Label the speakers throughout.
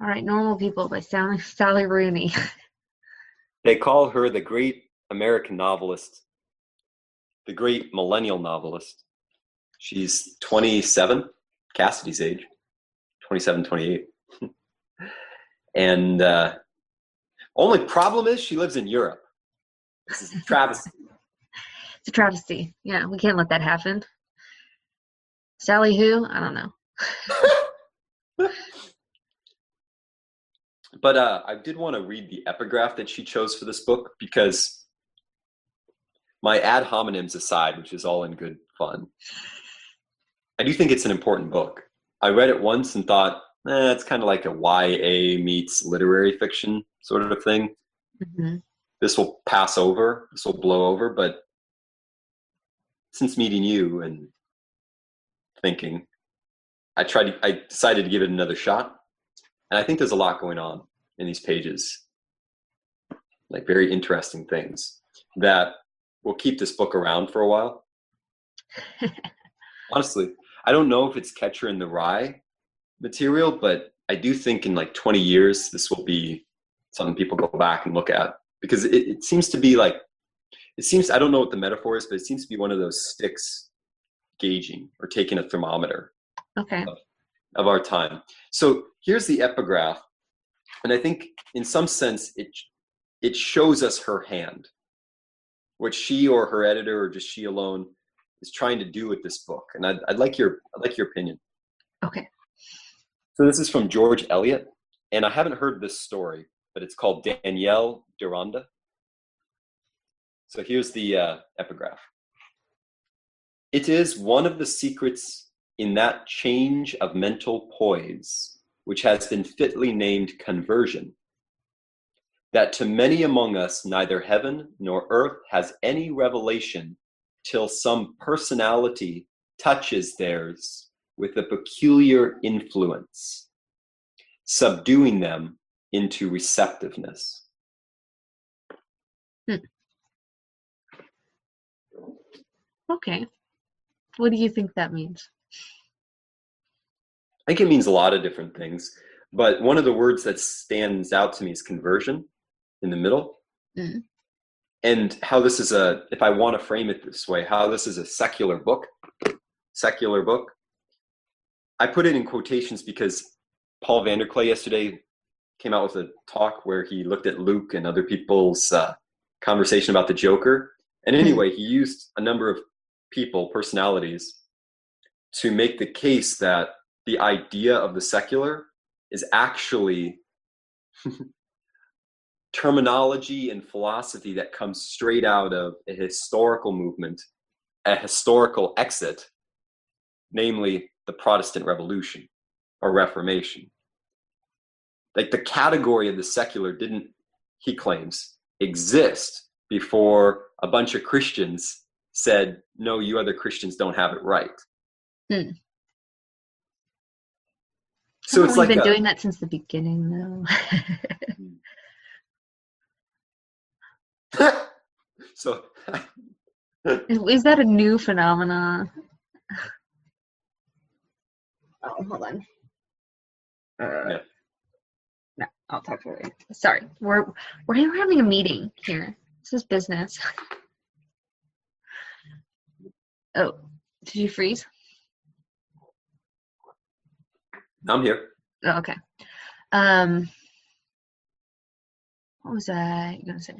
Speaker 1: All right, Normal People by Sally, Sally Rooney.
Speaker 2: They call her the great American novelist, the great millennial novelist. She's 27, Cassidy's age, 27, 28. and uh, only problem is she lives in Europe. This is a travesty.
Speaker 1: it's a travesty. Yeah, we can't let that happen. Sally who? I don't know.
Speaker 2: But uh, I did want to read the epigraph that she chose for this book because my ad hominems aside, which is all in good fun, I do think it's an important book. I read it once and thought, eh, it's kind of like a YA meets literary fiction sort of thing. Mm-hmm. This will pass over, this will blow over, but since meeting you and thinking, I tried. I decided to give it another shot, and I think there's a lot going on in these pages, like very interesting things that will keep this book around for a while. Honestly, I don't know if it's Catcher in the Rye material, but I do think in like 20 years this will be something people go back and look at because it, it seems to be like it seems I don't know what the metaphor is, but it seems to be one of those sticks gauging or taking a thermometer
Speaker 1: okay.
Speaker 2: of, of our time. So here's the epigraph, and I think in some sense it it shows us her hand, what she or her editor or just she alone is trying to do with this book. And I'd, I'd like your I'd like your opinion.
Speaker 1: Okay.
Speaker 2: So this is from George Eliot, and I haven't heard this story, but it's called Daniel Deronda. So here's the uh, epigraph. It is one of the secrets in that change of mental poise, which has been fitly named conversion, that to many among us neither heaven nor earth has any revelation till some personality touches theirs with a peculiar influence, subduing them into receptiveness.
Speaker 1: Hmm. Okay. What do you think that means?
Speaker 2: I think it means a lot of different things, but one of the words that stands out to me is conversion in the middle. Mm. And how this is a, if I want to frame it this way, how this is a secular book, secular book. I put it in quotations because Paul VanderKlay yesterday came out with a talk where he looked at Luke and other people's uh, conversation about the Joker. And hmm. anyway, he used a number of people, personalities, to make the case that the idea of the secular is actually terminology and philosophy that comes straight out of a historical movement, a historical exit, namely the Protestant Revolution or Reformation. Like the category of the secular didn't, he claims, exist before a bunch of Christians said, no, you other Christians don't have it right. Hmm.
Speaker 1: So it's like been a, doing that since the beginning,
Speaker 2: though. so
Speaker 1: is, is, that a new phenomenon? Oh, hold on. Uh, yeah. No, I'll talk to you. Sorry, we're we're having a meeting here. This is business. Oh, did you freeze?
Speaker 2: I'm here.
Speaker 1: Oh, okay. Um, what was I gonna say?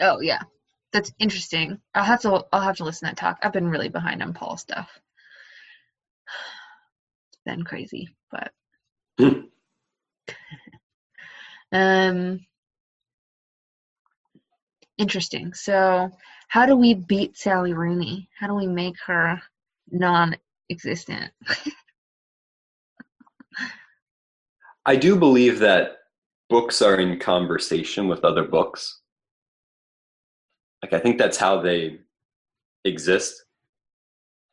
Speaker 1: Oh yeah, that's interesting. I'll have to I'll have to listen to that talk. I've been really behind on Paul stuff. It's been crazy, but um interesting. So how do we beat Sally Rooney? How do we make her non-existent?
Speaker 2: I do believe that books are in conversation with other books. Like I think that's how they exist.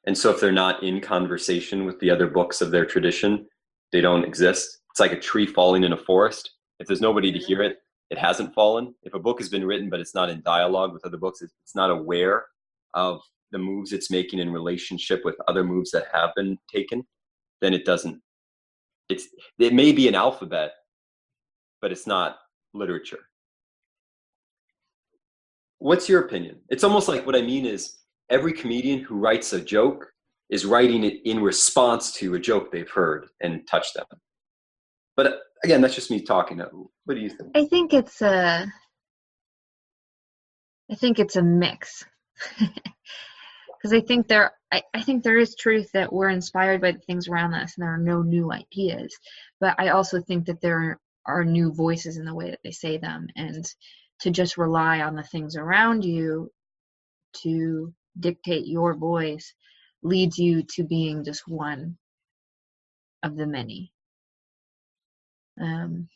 Speaker 2: And so if they're not in conversation with the other books of their tradition, they don't exist. It's like a tree falling in a forest. If there's nobody to hear it, it hasn't fallen. If a book has been written but it's not in dialogue with other books, it's not aware of the moves it's making in relationship with other moves that have been taken, then it doesn't it's it may be an alphabet, but it's not literature. What's your opinion? It's almost like what I mean is every comedian who writes a joke is writing it in response to a joke they've heard and touched them. But again, that's just me talking. What do you think?
Speaker 1: I think it's a I think it's a mix. Because I think there I, I think there is truth that we're inspired by the things around us and there are no new ideas. But I also think that there are new voices in the way that they say them and to just rely on the things around you to dictate your voice leads you to being just one of the many. Um,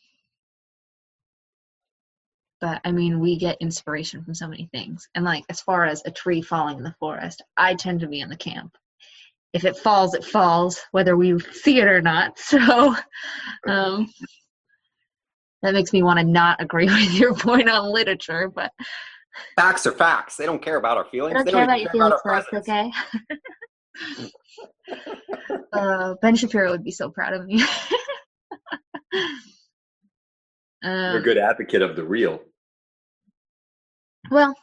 Speaker 1: but I mean, we get inspiration from so many things. And like, as far as a tree falling in the forest, I tend to be in the camp. If it falls, it falls, whether we see it or not. So, um, that makes me want to not agree with your point on literature, but
Speaker 2: facts are facts. They don't care about our feelings.
Speaker 1: I don't
Speaker 2: they
Speaker 1: care
Speaker 2: don't
Speaker 1: about your feelings, folks. Okay. uh, ben Shapiro would be so proud of me.
Speaker 2: Um, You're a good advocate of the real.
Speaker 1: Well,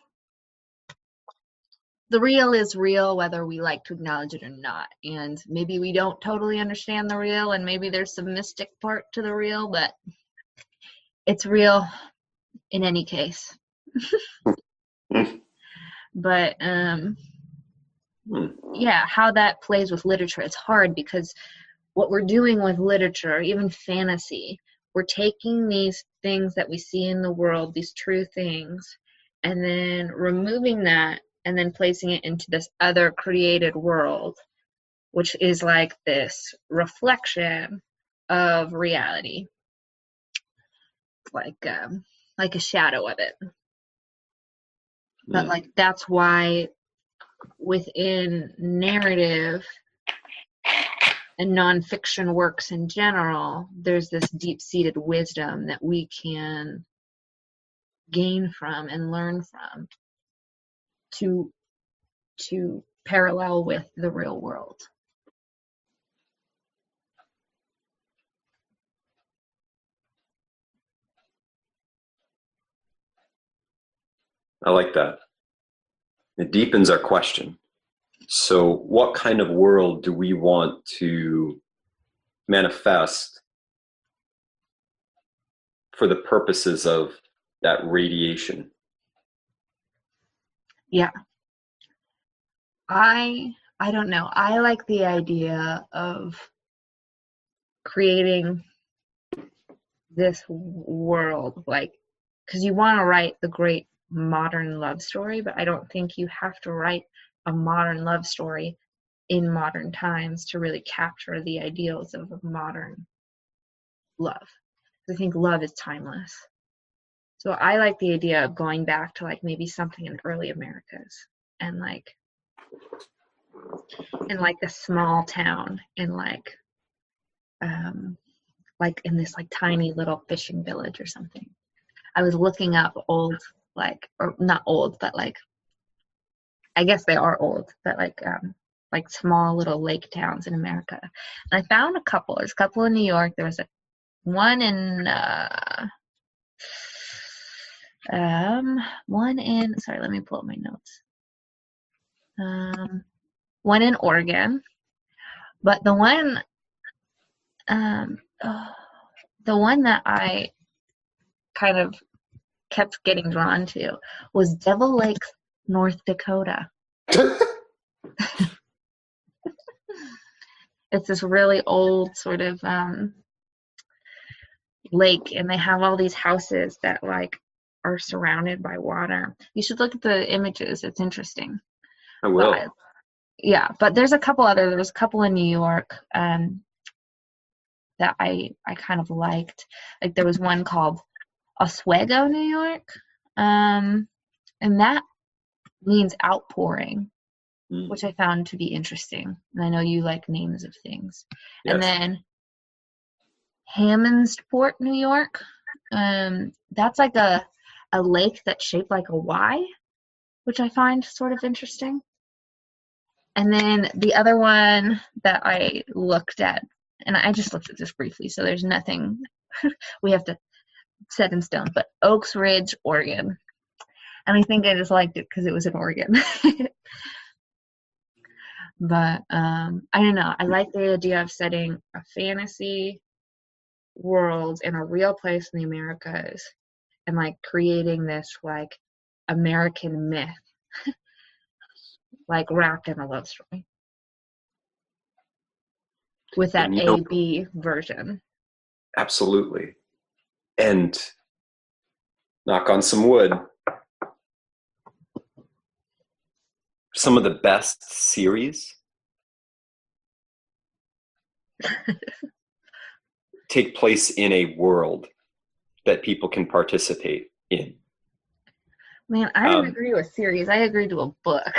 Speaker 1: the real is real whether we like to acknowledge it or not. And maybe we don't totally understand the real, and maybe there's some mystic part to the real, but it's real in any case. but um hmm. yeah, how that plays with literature, it's hard because what we're doing with literature, even fantasy, we're taking these things that we see in the world, these true things, and then removing that and then placing it into this other created world, which is like this reflection of reality like um, like a shadow of it. But mm. like that's why within narrative and nonfiction works in general, there's this deep-seated wisdom that we can gain from and learn from to to parallel with the real world.
Speaker 2: I like that. It deepens our question. So, what kind of world do we want to manifest for the purposes of that radiation?
Speaker 1: Yeah. I I don't know. I like the idea of creating this world like cuz you want to write the great modern love story, but I don't think you have to write a modern love story in modern times to really capture the ideals of modern love. I think love is timeless. So I like the idea of going back to like maybe something in early Americas and like in like a small town in like um like in this like tiny little fishing village or something. I was looking up old like or not old but like i guess they are old but like um like small little lake towns in america. And i found a couple. There's a couple in new york. There was a one in uh um one in sorry let me pull up my notes. Um one in oregon but the one um oh, the one that i kind of kept getting drawn to was Devil Lake, North Dakota. it's this really old sort of um, lake, and they have all these houses that like are surrounded by water. You should look at the images; it's interesting.
Speaker 2: I will.
Speaker 1: But, yeah, but there's a couple other. There's a couple in New York um, that I I kind of liked. Like there was one called Oswego, New York. Um, and that means outpouring, mm. which I found to be interesting. And I know you like names of things. Yes. And then Hammondsport, New York. Um, that's like a a lake that's shaped like a Y, which I find sort of interesting. And then the other one that I looked at and I just looked at this briefly, so there's nothing we have to set in stone. But Oaks Ridge, Oregon, and I think I just liked it because it was in Oregon. but um, I don't know. I like the idea of setting a fantasy world in a real place in the Americas and like creating this like American myth, like wrapped in a love story with that A B version.
Speaker 2: Absolutely. And knock on some wood. Some of the best series take place in a world that people can participate in.
Speaker 1: Man, I don't um, agree with series. I agree to a book.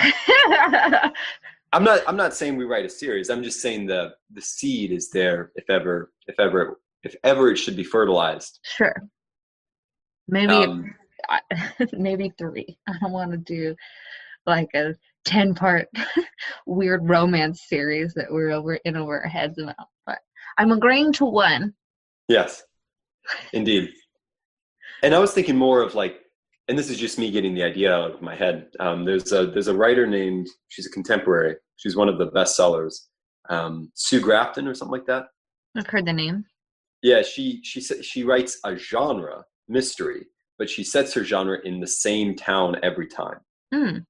Speaker 2: I'm not I'm not saying we write a series. I'm just saying the the seed is there if ever if ever if ever it should be fertilized.
Speaker 1: Sure. Maybe um, maybe 3. I don't want to do like a 10 part weird romance series that we're over in over our heads about. But I'm agreeing to one.
Speaker 2: Yes. Indeed. and I was thinking more of like and this is just me getting the idea out of my head. Um, there's a there's a writer named she's a contemporary. She's one of the best sellers, um, Sue Grafton or something like that.
Speaker 1: I've heard the name.
Speaker 2: Yeah, she she she writes a genre mystery, but she sets her genre in the same town every time. Mm.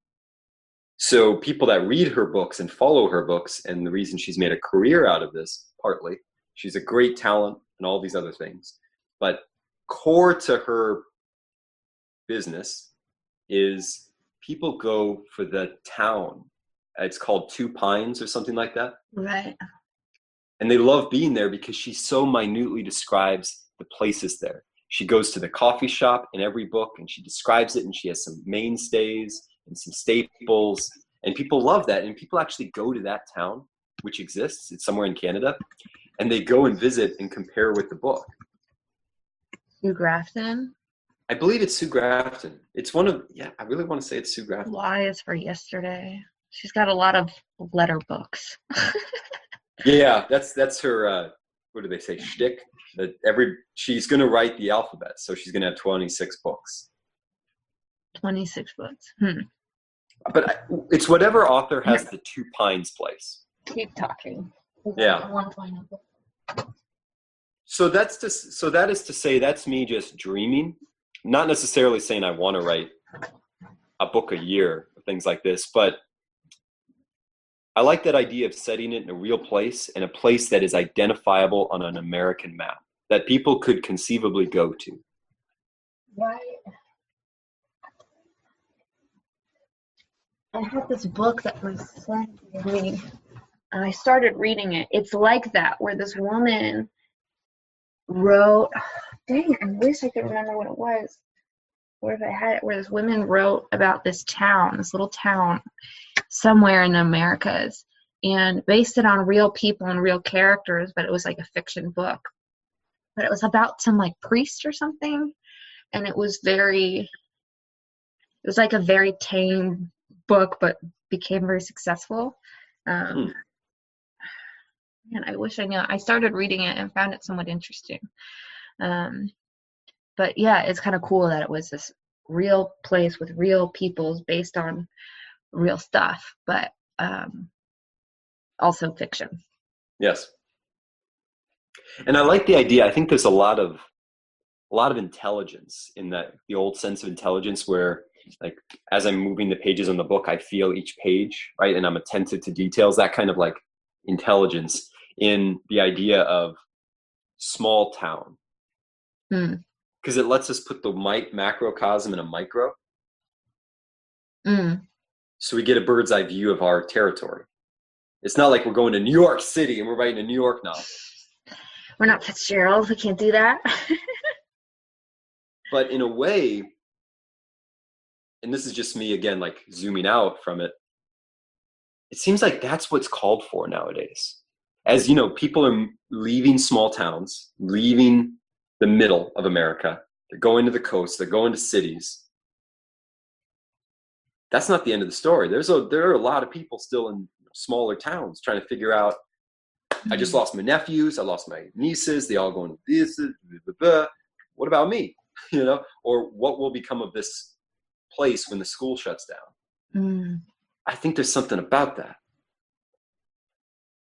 Speaker 2: So people that read her books and follow her books, and the reason she's made a career out of this, partly, she's a great talent and all these other things, but core to her business is people go for the town. It's called Two Pines or something like that.
Speaker 1: Right.
Speaker 2: And they love being there because she so minutely describes the places there. She goes to the coffee shop in every book and she describes it and she has some mainstays and some staples. And people love that. And people actually go to that town, which exists. It's somewhere in Canada. And they go and visit and compare with the book.
Speaker 1: Sue Grafton?
Speaker 2: I believe it's Sue Grafton. It's one of yeah. I really want to say it's Sue Grafton.
Speaker 1: Y is for yesterday. She's got a lot of letter books.
Speaker 2: yeah, that's that's her. Uh, what do they say? Shtick. That every she's going to write the alphabet, so she's going to have twenty six books.
Speaker 1: Twenty six books. Hmm.
Speaker 2: But I, it's whatever author has the two pines place.
Speaker 1: Keep talking.
Speaker 2: Yeah. One pineapple. So that's just so that is to say that's me just dreaming not necessarily saying I want to write a book a year, things like this, but I like that idea of setting it in a real place and a place that is identifiable on an American map that people could conceivably go to.
Speaker 1: Right. I had this book that my son read, and I started reading it. It's like that, where this woman wrote dang, I wish I could remember what it was. What if I had it where this woman wrote about this town, this little town somewhere in the Americas, and based it on real people and real characters, but it was like a fiction book. But it was about some like priest or something, and it was very, it was like a very tame book, but became very successful. Um, hmm. And I wish I knew. I started reading it and found it somewhat interesting. Um, but yeah, it's kind of cool that it was this real place with real peoples based on real stuff, but um, also fiction.
Speaker 2: Yes. And I like the idea. I think there's a lot of a lot of intelligence in that the old sense of intelligence where like as I'm moving the pages on the book, I feel each page, right? And I'm attentive to details, that kind of like intelligence in the idea of small town Hmm. because it lets us put the mic macrocosm in a micro. Mm. So we get a bird's eye view of our territory. It's not like we're going to New York City and we're writing a New York novel.
Speaker 1: We're not Fitzgerald. We can't do that.
Speaker 2: but in a way, and this is just me again, like zooming out from it, it seems like that's what's called for nowadays. As you know, people are leaving small towns, leaving the middle of America. They're going to the coast. They're going to cities. That's not the end of the story. There's a there are a lot of people still in smaller towns trying to figure out I just hmm. lost my nephews, I lost my nieces, they all going to this, blah, blah, blah. what about me? You know, or what will become of this place when the school shuts down?
Speaker 1: Mm.
Speaker 2: I think there's something about that.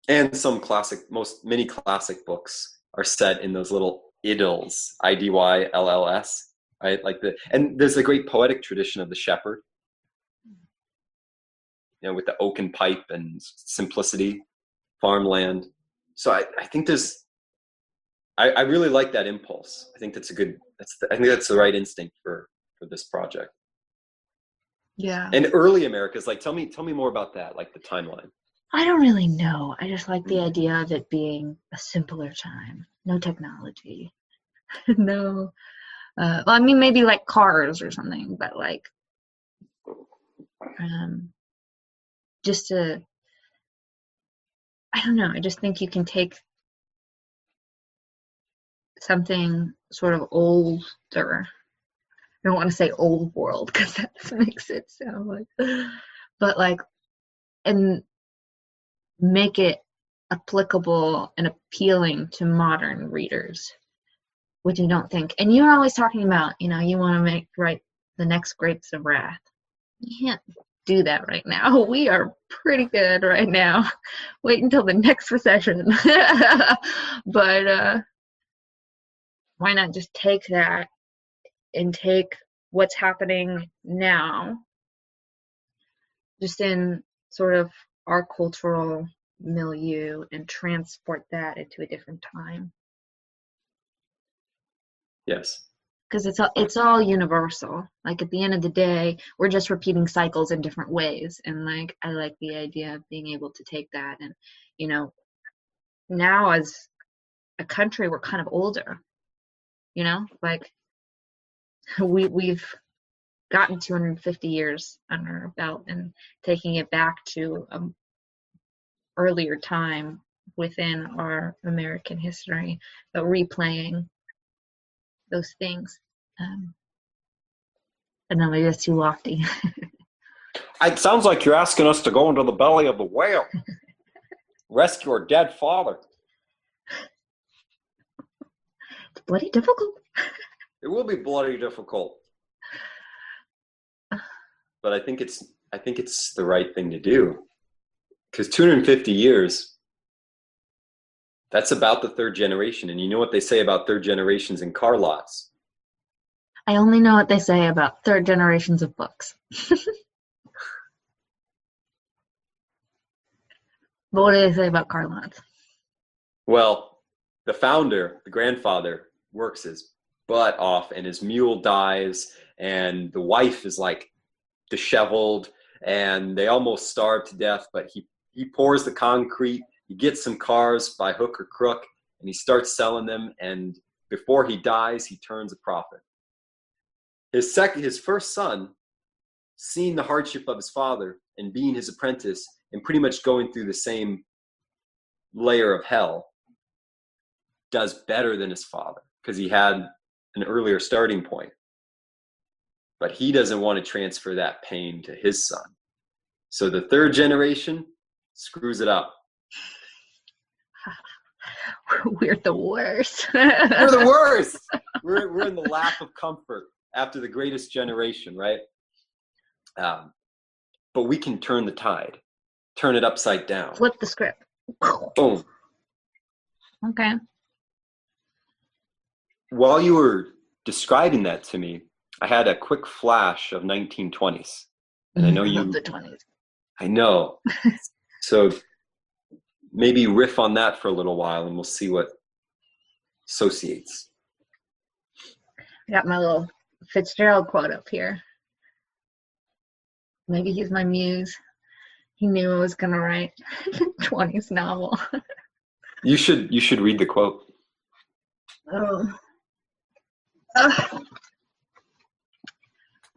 Speaker 2: And some classic, most many classic books are set in those little idylls, I D Y L L S, right? Like the, and there's a great poetic tradition of the shepherd, you know, with the oaken pipe and simplicity, farmland. So I, I think there's, I, I really like that impulse. I think that's a good, that's, the, I think that's the right instinct for, for this project.
Speaker 1: Yeah.
Speaker 2: And early Americas, like, tell me, tell me more about that, like the timeline.
Speaker 1: I don't really know. I just like the idea of it being a simpler time. No technology. no. Uh, well, I mean, maybe like cars or something, but like, um, just to, I don't know. I just think you can take something sort of older. I don't want to say old world because that makes it sound like, but like, and make it applicable and appealing to modern readers which you don't think and you're always talking about you know you want to make write the next grapes of wrath. You can't do that right now. We are pretty good right now. Wait until the next recession. But uh why not just take that and take what's happening now just in sort of our cultural milieu and transport that into a different time.
Speaker 2: Yes.
Speaker 1: because it's all it's all universal. Like at the end of the day we're just repeating cycles in different ways and like i like the idea of being able to take that and you know now as a country we're kind of older you know? Like we we've gotten 250 years under our belt and taking it back to an earlier time within our American history, but replaying those things. Um, and then maybe that's too lofty.
Speaker 2: It sounds like you're asking us to go into the belly of the whale, rescue our dead father.
Speaker 1: it's bloody difficult.
Speaker 2: It will be bloody difficult, but I think it's I think it's the right thing to do because 250 years. That's about the third generation, and you know what they say about third generations in car lots.
Speaker 1: I only know what they say about third generations of books. but what do they say about car lots?
Speaker 2: Well, the founder, the grandfather, works his butt off, and his mule dies, and the wife is like disheveled, and they almost starve to death. But he he pours the concrete, he gets some cars by hook or crook, and he starts selling them. And before he dies, he turns a profit. His second, his first son, seeing the hardship of his father and being his apprentice, and pretty much going through the same layer of hell, does better than his father because he had an earlier starting point. But he doesn't want to transfer that pain to his son. So the third generation screws it up.
Speaker 1: We're the worst.
Speaker 2: We're the worst. We're, we're in the lap of comfort after the greatest generation, right? Um, but we can turn the tide, turn it upside down.
Speaker 1: Flip the script.
Speaker 2: Boom.
Speaker 1: Okay.
Speaker 2: While you were describing that to me, I had a quick flash of 1920s. And I know mm-hmm. you-
Speaker 1: Love the 20s.
Speaker 2: I know. so maybe riff on that for a little while and we'll see what associates.
Speaker 1: I got my little Fitzgerald quote up here. Maybe he's my muse. He knew I was gonna write a 20s novel.
Speaker 2: You should you should read the quote.
Speaker 1: Oh. I'm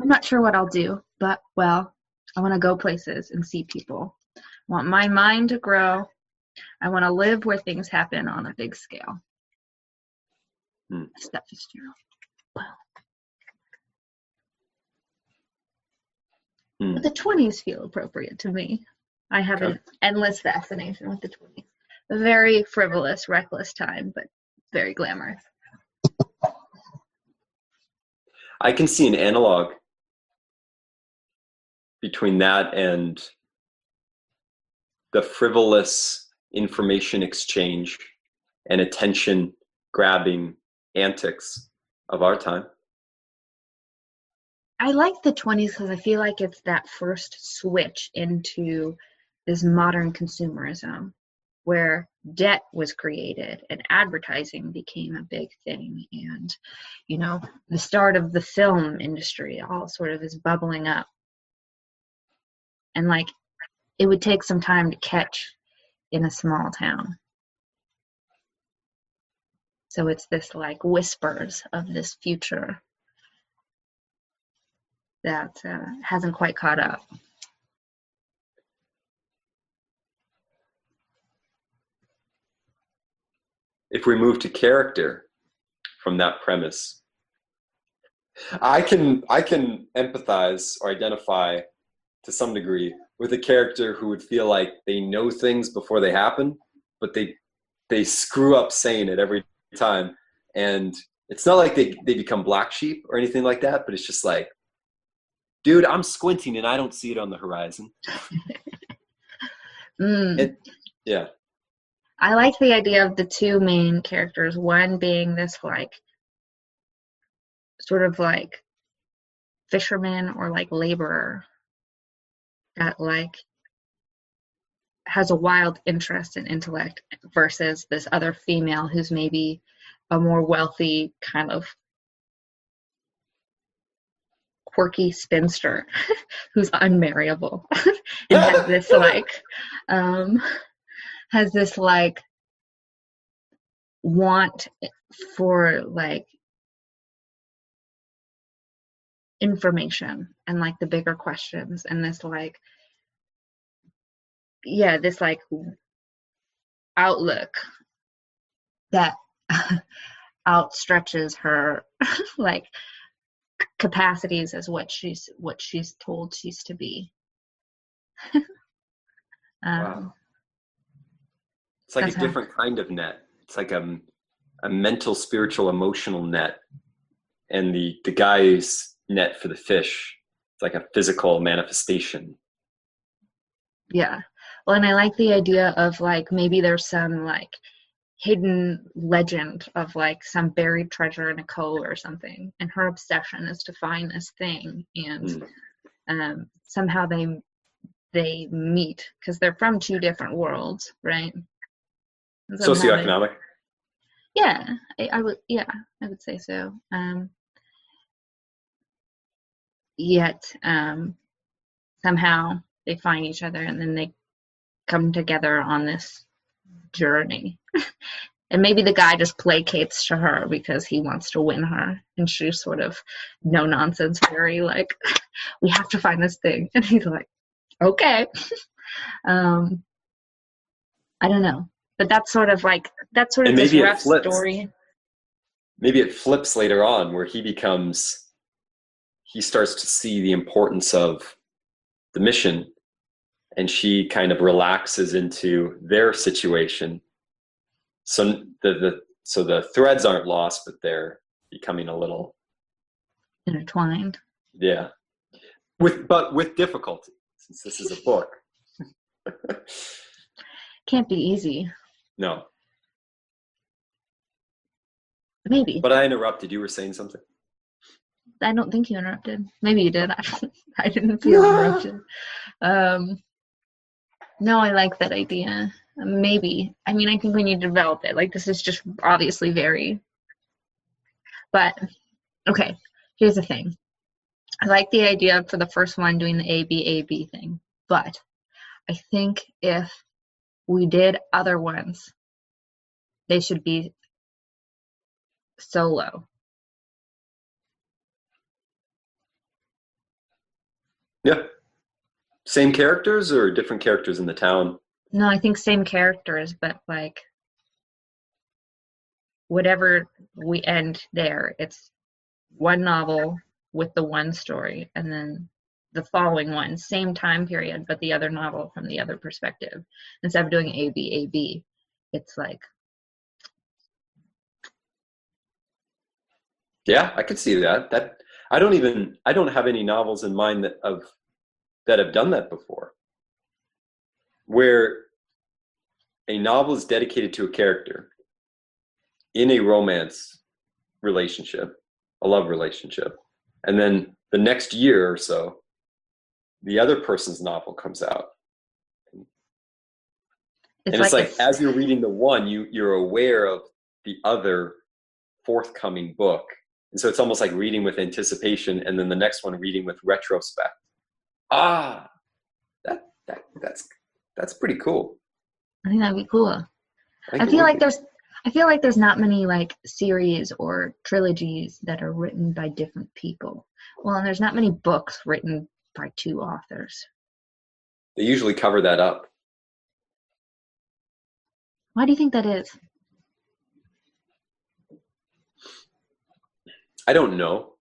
Speaker 1: not sure what I'll do, but well, I want to go places and see people. I want my mind to grow. I want to live where things happen on a big scale. That's that Fitzgerald.
Speaker 2: Hmm.
Speaker 1: But the 20s feel appropriate to me. I have an endless fascination with the 20s. a very frivolous, reckless time, but very glamorous.
Speaker 2: I can see an analog between that and the frivolous information exchange and attention grabbing antics of our time.
Speaker 1: I like the 20s because I feel like it's that first switch into this modern consumerism where debt was created and advertising became a big thing. And you know the start of the film industry all sort of is bubbling up. And like it would take some time to catch in a small town. So it's this like whispers of this future that uh, hasn't quite caught up
Speaker 2: if we move to character from that premise i can i can empathize or identify to some degree with a character who would feel like they know things before they happen but they they screw up saying it every time. And it's not like they, they become black sheep or anything like that but it's just like dude i'm squinting and i don't see it on the horizon.
Speaker 1: Mm.
Speaker 2: it, yeah
Speaker 1: I like the idea of the two main characters, one being this like sort of like fisherman or like laborer that like has a wild interest in intellect versus this other female who's maybe a more wealthy kind of quirky spinster who's unmarriable and has this like um has this like want for like information and like the bigger questions and this like yeah this like outlook that outstretches her like capacities as what she's what she's told she's to be
Speaker 2: um, wow. It's like That's a different how. kind of net. It's like a, a mental, spiritual, emotional net. And the, the guy's net for the fish, it's like a physical manifestation.
Speaker 1: Yeah. Well, and I like the idea of like maybe there's some like hidden legend of like some buried treasure in a cove or something. And her obsession is to find this thing. And mm. um, somehow they they meet because they're from two different worlds, right?
Speaker 2: Socioeconomic.
Speaker 1: yeah, I, I, would. Yeah, I would say so. Um, yet um, somehow they find each other, and then they come together on this journey. and maybe the guy just placates to her because he wants to win her, and she's sort of no nonsense, very like, we have to find this thing, and he's like, okay. um, I don't know but that's sort of like that's sort of this rough story.
Speaker 2: Maybe it flips later on where he becomes he starts to see the importance of the mission and she kind of relaxes into their situation. So the, the so the threads aren't lost but they're becoming a little
Speaker 1: intertwined.
Speaker 2: Yeah. With but with difficulty since this is a book.
Speaker 1: Can't be easy
Speaker 2: no.
Speaker 1: Maybe.
Speaker 2: But I interrupted. You were saying something.
Speaker 1: I don't think you interrupted. Maybe you did. I didn't feel interrupted. Um, no, I like that idea. Maybe. I mean, I think we need to develop it. Like, this is just obviously very. But, okay, here's the thing. I like the idea for the first one doing the A B A B thing. But I think if we did other ones. They should be solo.
Speaker 2: Yeah. Same characters or different characters in the town?
Speaker 1: No, I think same characters, but like whatever we end there, it's one novel with the one story and then the following one, same time period, but the other novel from the other perspective, instead of doing A B A B. it's like
Speaker 2: Yeah, I could see that. That I don't even I don't have any novels in mind that of that have done that before. Where a novel is dedicated to a character in a romance relationship, a love relationship, and then the next year or so, the other person's novel comes out. It's and like it's like as you're reading the one, you you're aware of the other forthcoming book and so it's almost like reading with anticipation and then the next one reading with retrospect. Ah, that, that that's that's pretty cool.
Speaker 1: I think that'd be cool. I, I feel like there's I feel like there's not many like series or trilogies that are written by different people. Well, and there's not many books written by two authors.
Speaker 2: They usually cover that up.
Speaker 1: Why do you think that is?
Speaker 2: I don't know.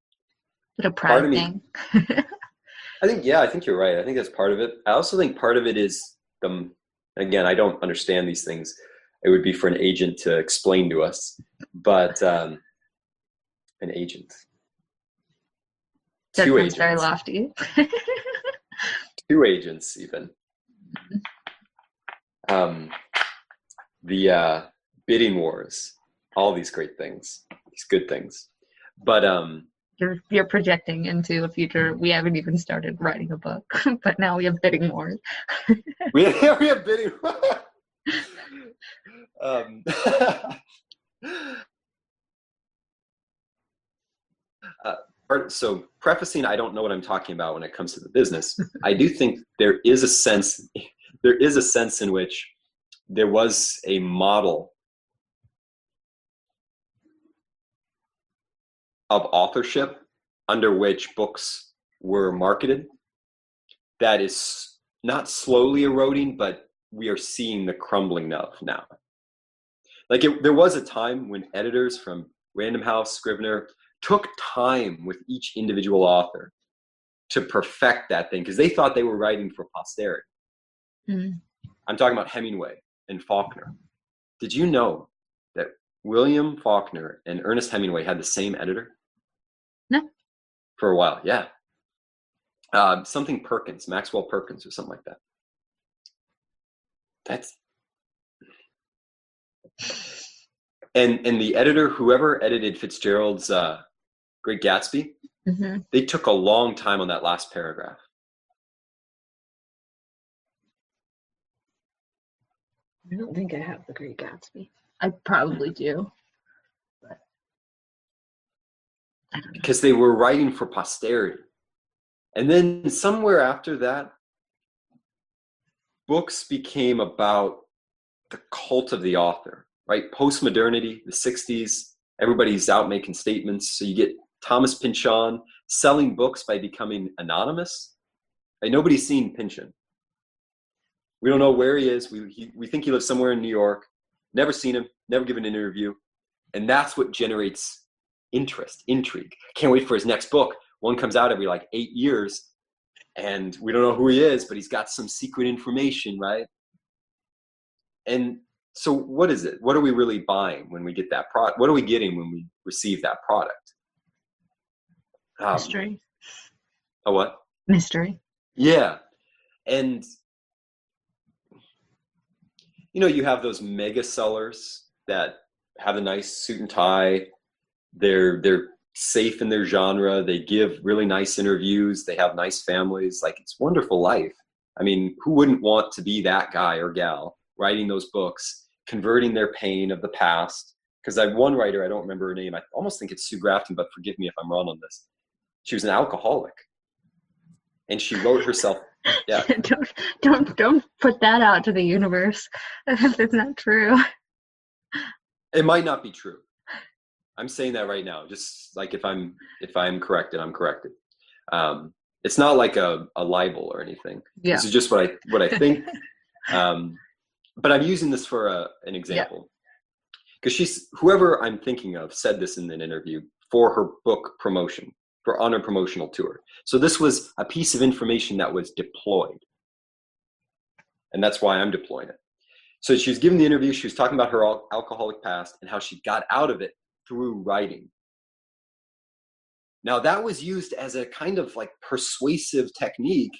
Speaker 1: But a pride thing.
Speaker 2: I think yeah, I think you're right. I think that's part of it. I also think part of it is the again, I don't understand these things. It would be for an agent to explain to us, but um, an agent.
Speaker 1: That Two agents. very lofty.
Speaker 2: Two agents, even. Um, the uh, bidding wars, all these great things, these good things. But um,
Speaker 1: you're you're projecting into a future we haven't even started writing a book, but now we have bidding wars.
Speaker 2: we have, we have bidding. um, uh, so prefacing, I don't know what I'm talking about when it comes to the business. I do think there is a sense, there is a sense in which there was a model of authorship under which books were marketed that is not slowly eroding, but we are seeing the crumbling of now. Like it, there was a time when editors from Random House, Scribner took time with each individual author to perfect that thing because they thought they were writing for posterity. Mm-hmm. I'm talking about Hemingway and Faulkner. Did you know that William Faulkner and Ernest Hemingway had the same editor?
Speaker 1: No.
Speaker 2: For a while, yeah. Uh, something Perkins, Maxwell Perkins, or something like that. That's and and the editor, whoever edited Fitzgerald's uh, Great Gatsby, mm-hmm. they took a long time on that last paragraph.
Speaker 1: I don't think I have the Great Gatsby. I probably do.
Speaker 2: because they were writing for posterity. And then somewhere after that, books became about the cult of the author, right? Postmodernity, the 60s, everybody's out making statements. So you get Thomas Pynchon selling books by becoming anonymous. And nobody's seen Pynchon. We don't know where he is. We, he, we think he lives somewhere in New York. Never seen him, never given an interview. And that's what generates interest, intrigue. Can't wait for his next book. One comes out every like eight years, and we don't know who he is, but he's got some secret information, right? And so, what is it? What are we really buying when we get that product? What are we getting when we receive that product?
Speaker 1: Um, Mystery.
Speaker 2: A what?
Speaker 1: Mystery.
Speaker 2: Yeah, and you know, you have those mega sellers that have a nice suit and tie. They're they're safe in their genre. They give really nice interviews. They have nice families. Like it's wonderful life. I mean who wouldn't want to be that guy or gal writing those books converting their pain of the past? Because i have one writer i don't remember her name. I almost think it's sue grafton but forgive me if i'm wrong on this she was an alcoholic and she wrote herself yeah
Speaker 1: don't don't don't put that out to the universe if it's not true
Speaker 2: it might not be true I'm saying that right now, just like if I'm if I'm corrected, I'm corrected. Um, it's not like a, a libel or anything. Yeah. This is just what I what I think. um, but I'm using this for a, an example because yeah. she's whoever I'm thinking of said this in an interview for her book promotion for on her promotional tour. So this was a piece of information that was deployed, and that's why I'm deploying it. So she was giving the interview. She was talking about her alcoholic past and how she got out of it through writing. Now, that was used as a kind of like persuasive technique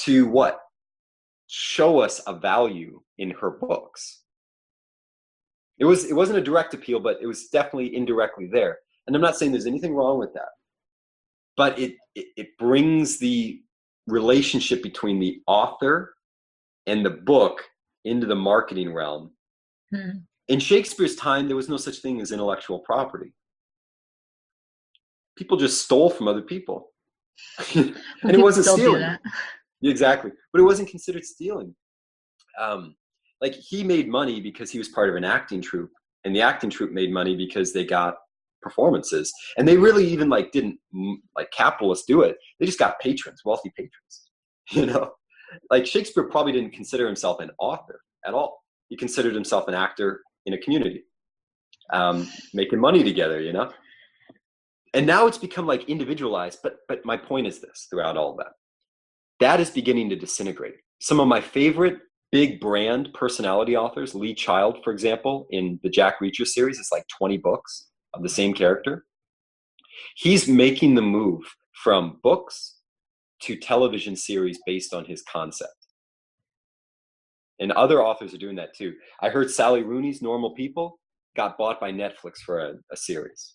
Speaker 2: to what? Show us a value in her books. It was it wasn't a direct appeal, but it was definitely indirectly there. And I'm not saying there's anything wrong with that. But it it, it brings the relationship between the author and the book into the marketing realm. Hmm. In Shakespeare's time, there was no such thing as intellectual property people just stole from other people. and it wasn't stealing. Exactly. But it wasn't considered stealing. Um, like he made money because he was part of an acting troupe, and the acting troupe made money because they got performances. And they really even like didn't like capitalists do it. They just got patrons, wealthy patrons. You know, like Shakespeare probably didn't consider himself an author at all. He considered himself an actor in a community, um, making money together. You know, and now it's become like individualized but but my point is this throughout all that that is beginning to disintegrate some of my favorite big brand personality authors lee child for example in the jack reacher series it's like 20 books of the same character. He's making the move from books to television series based on his concept. And other authors are doing that too. I heard sally rooney's normal people got bought by netflix for a, a series.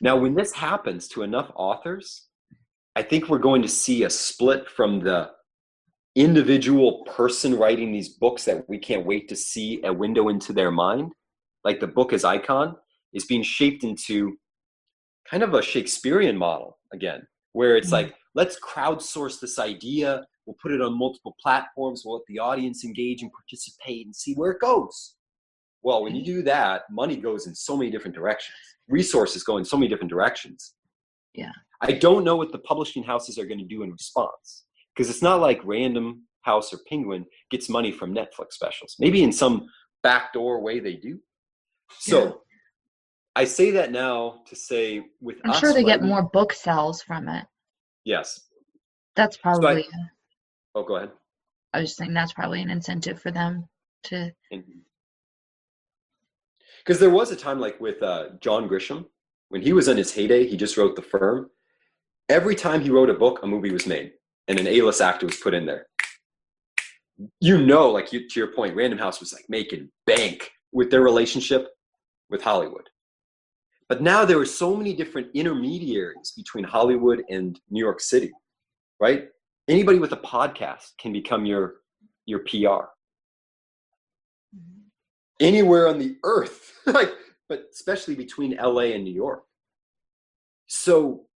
Speaker 2: Now, when this happens to enough authors, I think we're going to see a split from the individual person writing these books that we can't wait to see a window into their mind, like the book as icon, is being shaped into kind of a Shakespearean model again, where it's mm-hmm. like, let's crowdsource this idea, we'll put it on multiple platforms, we'll let the audience engage and participate and see where it goes. Well, when you do that, money goes in so many different directions resources go in so many different directions.
Speaker 1: Yeah.
Speaker 2: I don't know what the publishing houses are going to do in response because it's not like Random House or Penguin gets money from Netflix specials. Maybe in some backdoor way they do. So. I say that now to say with
Speaker 1: I'm sure they get more book sales from it.
Speaker 2: Yes.
Speaker 1: That's probably. So
Speaker 2: I, oh, go ahead.
Speaker 1: I was just saying that's probably an incentive for them to.
Speaker 2: Because there was a time like with uh, John Grisham when he was in his heyday. He just wrote The Firm. Every time he wrote a book, a movie was made, and an A-list actor was put in there. You know, like you, to your point, Random House was like making bank with their relationship with Hollywood. But now there are so many different intermediaries between Hollywood and New York City, right? Anybody with a podcast can become your your PR mm-hmm. anywhere on the earth like but especially between la and new york. So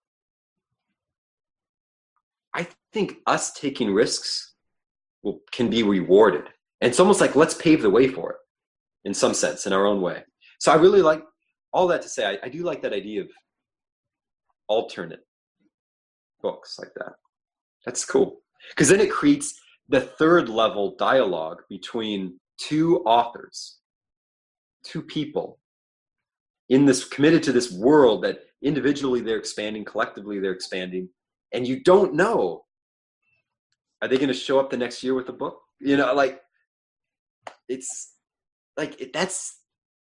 Speaker 2: i think us taking risks will, can be rewarded. And it's almost like let's pave the way for it in some sense in our own way. So i really like all that to say i, I do like that idea of alternate books like that. That's cool. Because then it creates the third level dialogue between two authors two people in this committed to this world that individually they're expanding collectively they're expanding and you don't know are they going to show up the next year with a book? You know like it's like it, that's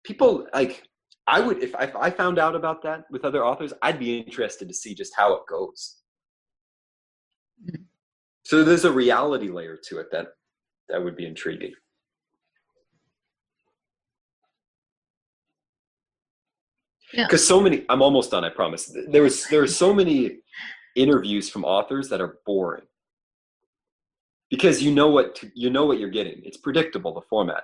Speaker 2: people like i would if I, if I found out about that with other authors i'd be interested to see just how it goes. Mm-hmm. so there's a reality layer to it that that would be intriguing. Because yeah. so many i'm almost done i promise. There was there are so many interviews from authors that are boring. Because you know what to, you know what you're getting. It's predictable the format.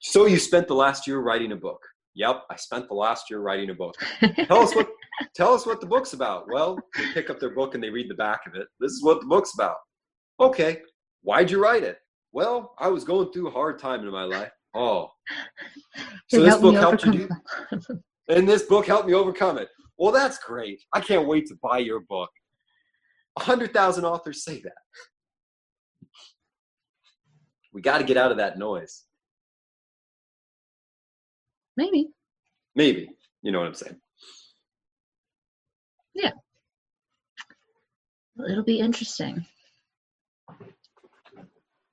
Speaker 2: So you spent the last year writing a book yep i spent the last year writing a book tell us what tell us what the book's about well they pick up their book and they read the back of it this is what the book's about okay why'd you write it well i was going through a hard time in my life oh so this book helped you do and this book helped me overcome it. Well, that's great. I can't wait to buy your book. A hundred thousand authors say that. We got to get out of that noise.
Speaker 1: Maybe.
Speaker 2: Maybe. You know what I'm saying?
Speaker 1: Yeah. Well, it'll be interesting.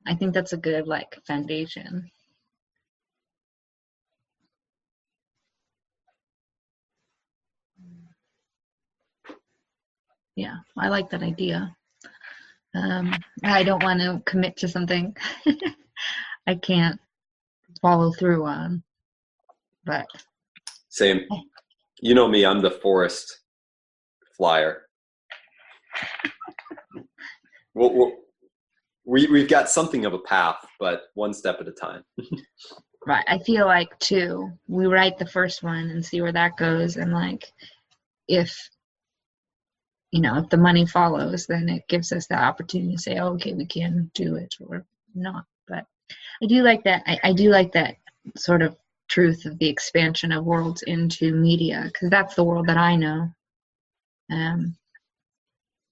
Speaker 1: I think that's a good like foundation. Yeah, I like that idea. Um, I don't want to commit to something I can't follow through on. But
Speaker 2: same. Eh. You know me, I'm the forest flyer. we'll, we'll, we, we've got something of a path, but one step at a time.
Speaker 1: right. I feel like, too, we write the first one and see where that goes. And, like, if you know, if the money follows, then it gives us the opportunity to say, oh, okay, we can do it or not. But I do like that. I, I do like that sort of truth of the expansion of worlds into media because that's the world that I know. Um,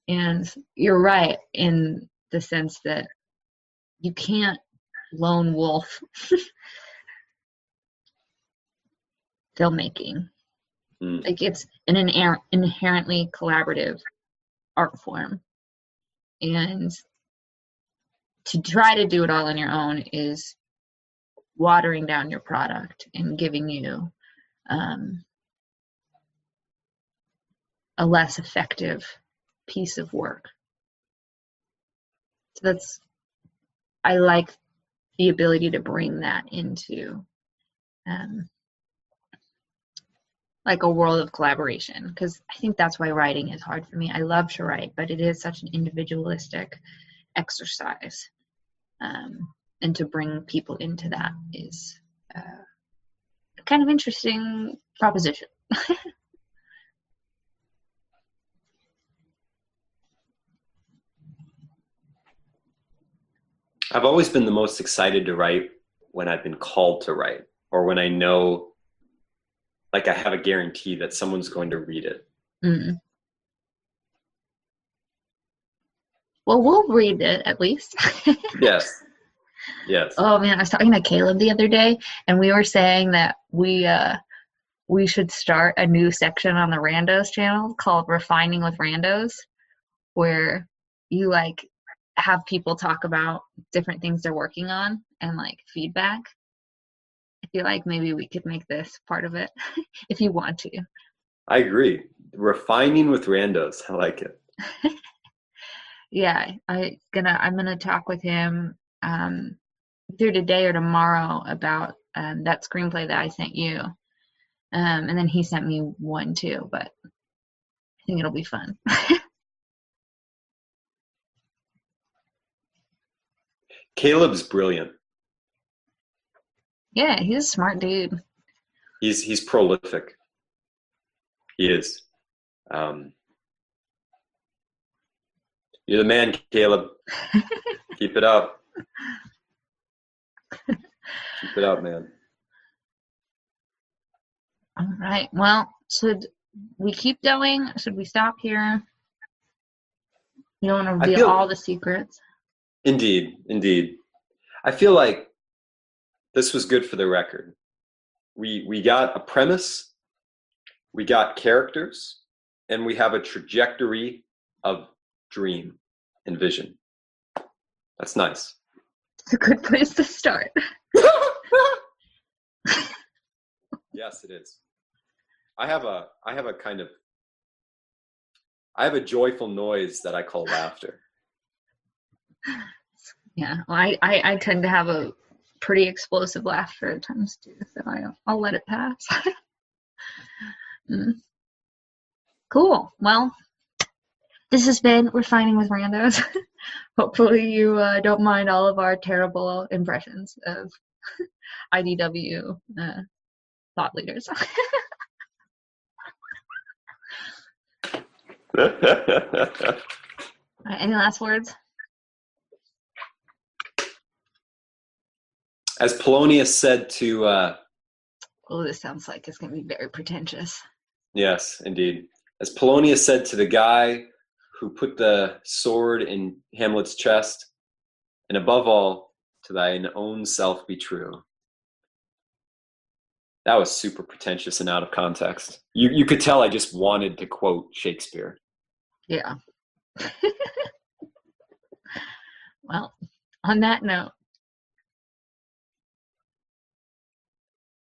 Speaker 1: and you're right in the sense that you can't lone wolf filmmaking Mm. Like it's an inher- inherently collaborative art form. And to try to do it all on your own is watering down your product and giving you um, a less effective piece of work. So that's, I like the ability to bring that into um, like a world of collaboration because I think that's why writing is hard for me. I love to write, but it is such an individualistic exercise. Um, and to bring people into that is uh, kind of interesting proposition.
Speaker 2: I've always been the most excited to write when I've been called to write or when I know like I have a guarantee that someone's going to read it. Mm.
Speaker 1: Well, we'll read it at least.
Speaker 2: yes. Yes.
Speaker 1: Oh man, I was talking to Caleb the other day, and we were saying that we uh, we should start a new section on the Randos channel called "Refining with Randos," where you like have people talk about different things they're working on and like feedback I feel like maybe we could make this part of it if you want to.
Speaker 2: I agree. Refining with randos. I like it.
Speaker 1: yeah, I gonna I'm gonna talk with him um either today or tomorrow about um, that screenplay that I sent you. Um, and then he sent me one too, but I think it'll be fun.
Speaker 2: Caleb's brilliant.
Speaker 1: Yeah, he's a smart dude.
Speaker 2: He's he's prolific. He is. Um, you're the man, Caleb. Keep it up. Keep it up, man.
Speaker 1: All right. Well, should we keep going? Should we stop here? You don't want to reveal all the secrets.
Speaker 2: Indeed, indeed. I feel like this was good for the record. We we got a premise, we got characters, and we have a trajectory of dream and vision. That's nice.
Speaker 1: It's a good place to start.
Speaker 2: yes, it is. I have a I have a kind of I have a joyful noise that I call laughter.
Speaker 1: Yeah, well, I, I, I tend to have a pretty explosive laughter at times too, so I, I'll let it pass. mm. Cool. Well, this has been Refining with Randos. Hopefully, you uh, don't mind all of our terrible impressions of IDW uh, thought leaders. any last words?
Speaker 2: As Polonius said to. Uh,
Speaker 1: oh, this sounds like it's going to be very pretentious.
Speaker 2: Yes, indeed. As Polonius said to the guy who put the sword in Hamlet's chest, and above all, to thine own self be true. That was super pretentious and out of context. You you could tell I just wanted to quote Shakespeare.
Speaker 1: Yeah. well, on that note,